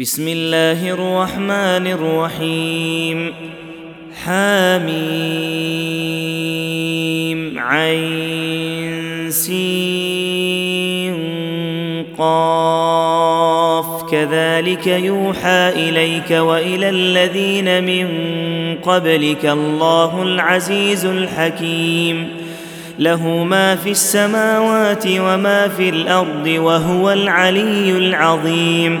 بسم الله الرحمن الرحيم حميم عين سين قاف كذلك يوحى اليك والى الذين من قبلك الله العزيز الحكيم له ما في السماوات وما في الأرض وهو العلي العظيم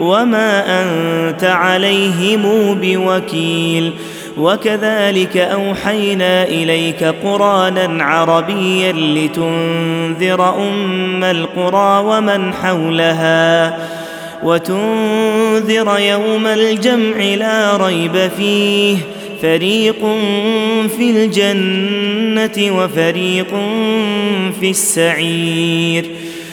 وما انت عليهم بوكيل وكذلك اوحينا اليك قرانا عربيا لتنذر ام القرى ومن حولها وتنذر يوم الجمع لا ريب فيه فريق في الجنه وفريق في السعير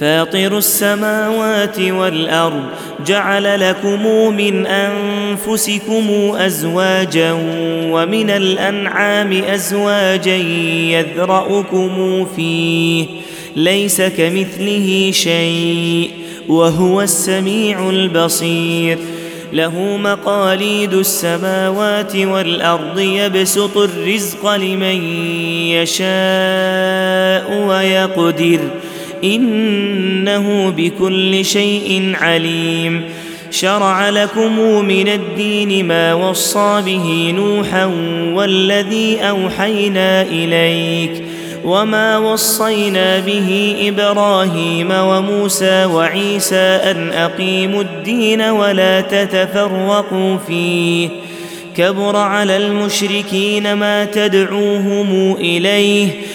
فاطر السماوات والأرض جعل لكم من أنفسكم أزواجا ومن الأنعام أزواجا يذرأكم فيه ليس كمثله شيء وهو السميع البصير له مقاليد السماوات والأرض يبسط الرزق لمن يشاء ويقدر إنه بكل شيء عليم. شرع لكم من الدين ما وصى به نوحا والذي أوحينا إليك. وما وصينا به إبراهيم وموسى وعيسى أن أقيموا الدين ولا تتفرقوا فيه. كبر على المشركين ما تدعوهم إليه.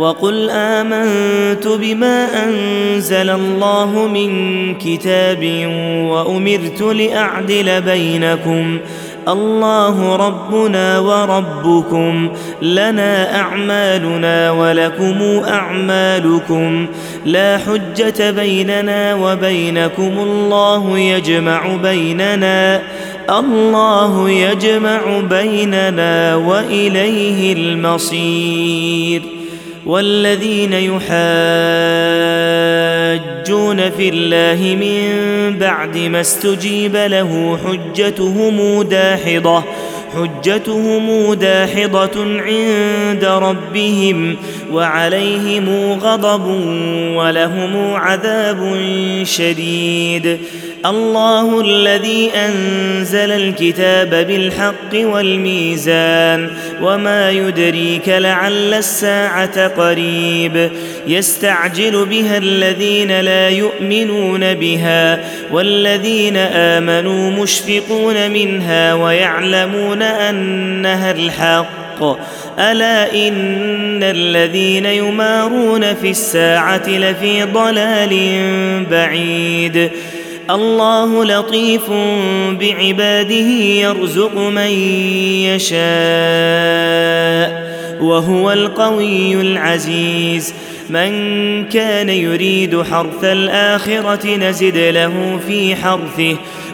وقل آمنت بما أنزل الله من كتاب وأمرت لأعدل بينكم. الله ربنا وربكم. لنا أعمالنا ولكم أعمالكم. لا حجة بيننا وبينكم. الله يجمع بيننا. الله يجمع بيننا وإليه المصير. والذين يحاجون في الله من بعد ما استجيب له حجتهم داحضة. حجتهم داحضة عند ربهم وعليهم غضب ولهم عذاب شديد. الله الذي أنزل الكتاب بالحق والميزان وما يدريك لعل الساعة قريب. يستعجل بها الذين لا يؤمنون بها والذين آمنوا مشفقون منها ويعلمون أنها الحق. ألا إن الذين يمارون في الساعة لفي ضلال بعيد. الله لطيف بعباده يرزق من يشاء وهو القوي العزيز. من كان يريد حرث الآخرة نزد له في حرثه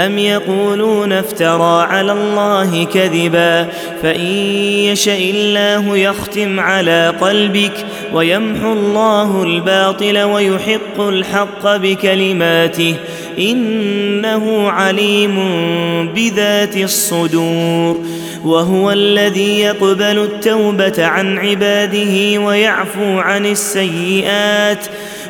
أم يقولون افترى على الله كذبا فإن يشاء الله يختم على قلبك ويمحو الله الباطل ويحق الحق بكلماته إنه عليم بذات الصدور وهو الذي يقبل التوبة عن عباده ويعفو عن السيئات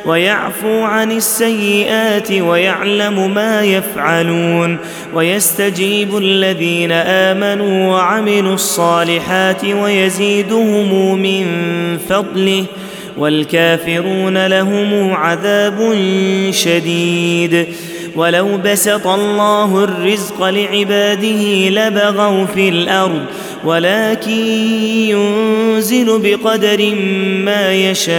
ويعفو عن السيئات ويعلم ما يفعلون ويستجيب الذين آمنوا وعملوا الصالحات ويزيدهم من فضله والكافرون لهم عذاب شديد ولو بسط الله الرزق لعباده لبغوا في الأرض ولكن ينزل بقدر ما يشاء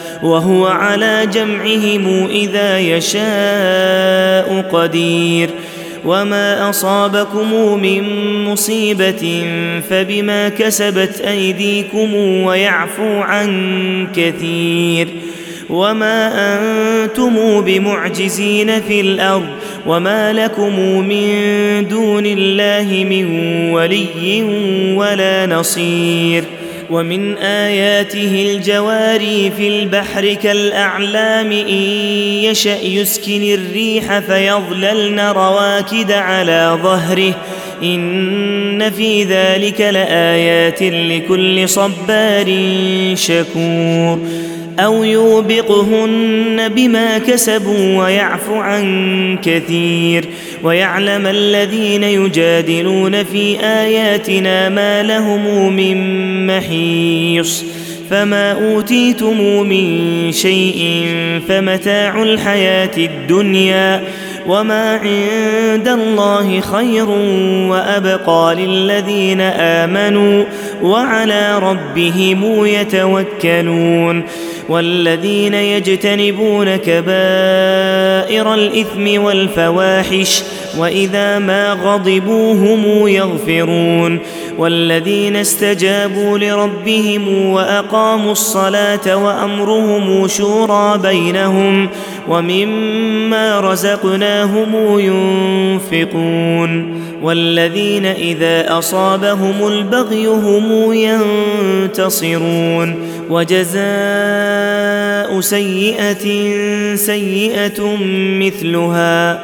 وهو على جمعهم إذا يشاء قدير. وما أصابكم من مصيبة فبما كسبت أيديكم ويعفو عن كثير. وما أنتم بمعجزين في الأرض وما لكم من دون الله من ولي ولا نصير. ومن آياته الجواري في البحر كالأعلام إن يشأ يسكن الريح فيظللن رواكد على ظهره. إن في ذلك لآيات لكل صبار شكور. أو يوبقهن بما كسبوا ويعفو عن كثير ويعلم الذين يجادلون في آياتنا ما لهم من محيص فما أوتيتم من شيء فمتاع الحياة الدنيا وما عند الله خير وابقى للذين امنوا وعلى ربهم يتوكلون والذين يجتنبون كبائر الاثم والفواحش واذا ما غضبوا هم يغفرون والذين استجابوا لربهم واقاموا الصلاه وامرهم شورى بينهم ومما رزقناهم ينفقون والذين إذا أصابهم البغي هم ينتصرون وجزاء سيئة سيئة مثلها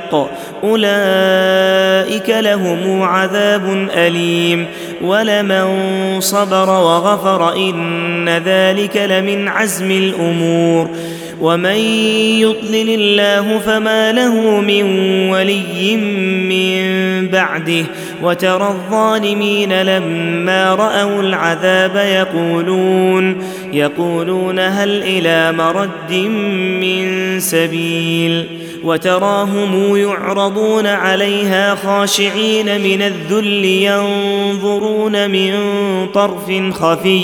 أولئك لهم عذاب أليم. ولمن صبر وغفر إن ذلك لمن عزم الأمور. ومن يضلل الله فما له من ولي من بعده وترى الظالمين لما رأوا العذاب يقولون يقولون هل إلى مرد من سبيل وتراهم يعرضون عليها خاشعين من الذل ينظرون من طرف خفي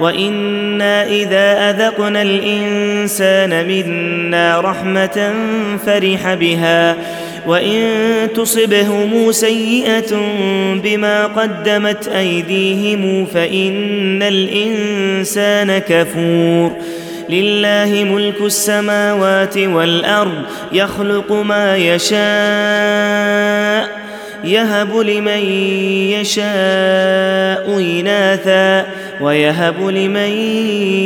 وأنا اذا اذقنا الانسان منا رحمه فرح بها وان تصبهم سيئه بما قدمت ايديهم فان الانسان كفور لله ملك السماوات والارض يخلق ما يشاء يهب لمن يشاء اناثا ويهب لمن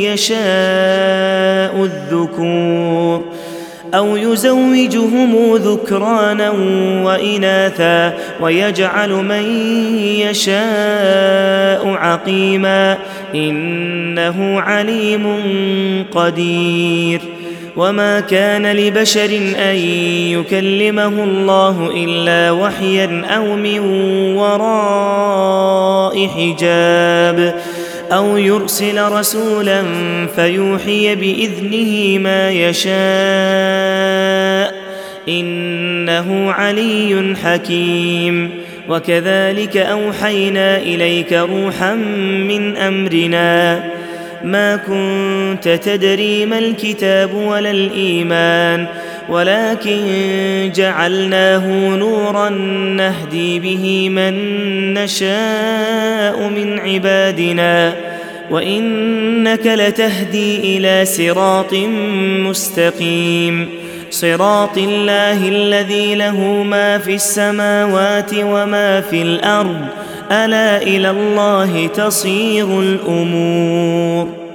يشاء الذكور أو يزوجهم ذكرانا وإناثا ويجعل من يشاء عقيما إنه عليم قدير وما كان لبشر أن يكلمه الله إلا وحيا أو من وراء حجاب أو يرسل رسولا فيوحي بإذنه ما يشاء إنه علي حكيم. وكذلك أوحينا إليك روحا من أمرنا. ما كنت تدري ما الكتاب ولا الإيمان. ولكن جعلناه نورا نهدي به من نشاء من عبادنا وإنك لتهدي إلى صراط مستقيم. صراط الله الذي له ما في السماوات وما في الأرض. ألا إلى الله تصير الأمور.